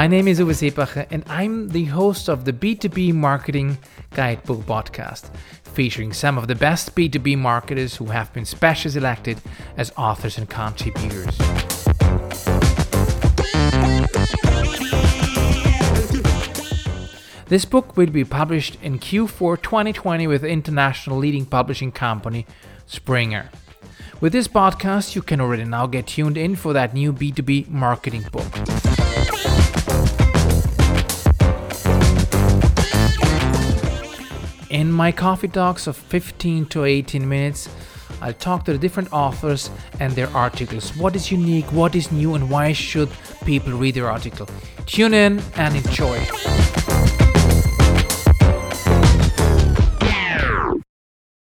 My name is Uwe Seebacher, and I'm the host of the B2B Marketing Guidebook podcast, featuring some of the best B2B marketers who have been specially selected as authors and contributors. This book will be published in Q4 2020 with international leading publishing company Springer. With this podcast, you can already now get tuned in for that new B2B marketing book. In my coffee talks of 15 to 18 minutes, I'll talk to the different authors and their articles. What is unique, what is new, and why should people read their article? Tune in and enjoy.